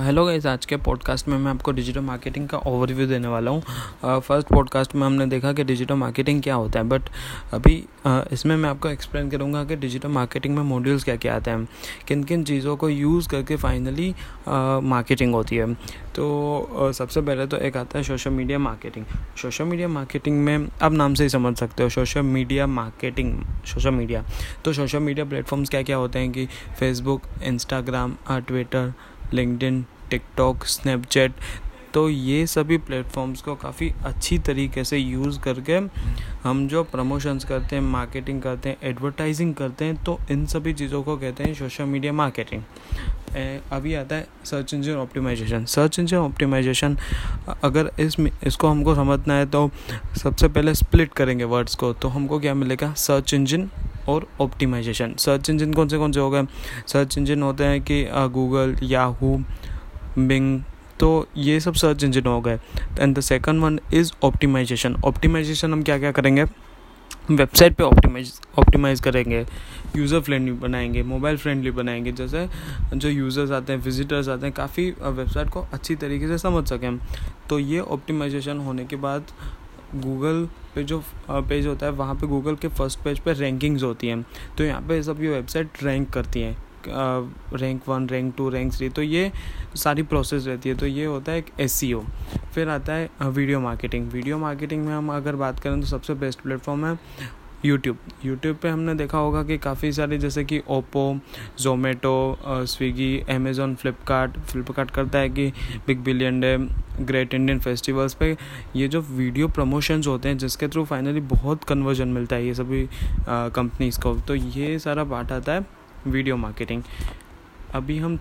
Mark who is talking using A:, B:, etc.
A: Hello guys आज के podcast में मैं आपको डिजिटल मार्केटिंग का ओवरव्यू देने वाला हूँ। फ़र्स्ट पॉडकास्ट में हमने देखा कि डिजिटल मार्केटिंग क्या होता है बट अभी uh, इसमें मैं आपको एक्सप्लेन करूँगा कि डिजिटल मार्केटिंग में मॉड्यूल्स क्या क्या आते हैं। किन किन चीज़ों को यूज़ करके फाइनली मार्केटिंग होती है। तो uh, सबसे पहले तो एक आता है social media marketing social media marketing में आप नाम से ही समझ सकते हो social media marketing social media तो सोशल मीडिया प्लेटफॉर्म्स क्या क्या होते हैं कि Facebook Instagram Twitter LinkedIn TikTok, Snapchat तो ये सभी प्लेटफॉर्म्स को काफ़ी अच्छी तरीके से यूज़ करके हम जो प्रमोशंस करते हैं, मार्केटिंग करते हैं, एडवर्टाइजिंग करते हैं तो इन सभी चीज़ों को कहते हैं सोशल मीडिया मार्केटिंग। अभी आता है search engine optimisation. Search engine optimisation, अगर इस इसको हमको समझना है तो सबसे पहले स्प्लिट करेंगे वर्ड्स को तो हमको क्या मिलेगा? सर्च इंजन और ऑप्टिमाइजेशन सर्च इंजन कौन से कौन से हो गए? सर्च इंजन होते हैं कि गूगल याहू बिंग तो ये सब सर्च इंजन हो गए. And the second one is optimisation optimisation हम क्या क्या करेंगे? वेबसाइट पे ऑप्टिमाइज ऑप्टिमाइज करेंगे. यूज़र फ्रेंडली बनाएँगे मोबाइल फ्रेंडली बनाएँगे. जैसे जो यूज़र्स आते हैं विजिटर्स आते हैं, काफ़ी वेबसाइट को अच्छी तरीके से समझ सकें. तो ये ऑप्टिमाइजेशन होने के बाद गूगल पे जो पेज होता है, वहाँ पे गूगल के फ़र्स्ट पेज पे रैंकिंग्स होती हैं। तो यहाँ पे सब ये वेबसाइट रैंक करती हैं। Rank one rank two rank three तो ये सारी प्रोसेस रहती है। तो ये होता है एक एस फिर आता है वीडियो मार्केटिंग वीडियो मार्केटिंग में हम अगर बात करें तो सबसे बेस्ट प्लेटफॉर्म है यूट्यूब यूट्यूब पे हमने देखा होगा कि काफ़ी सारे जैसे कि Oppo Zomato Swiggy Amazon Flipkart Flipkart करता है कि Big Billion Day Great Indian Festivals पे ये जो वीडियो प्रमोशंस होते हैं, जिसके थ्रू फाइनली बहुत कन्वर्जन मिलता है ये सभी कंपनीज़ को तो ये सारा पार्ट आता है वीडियो मार्केटिंग अभी हम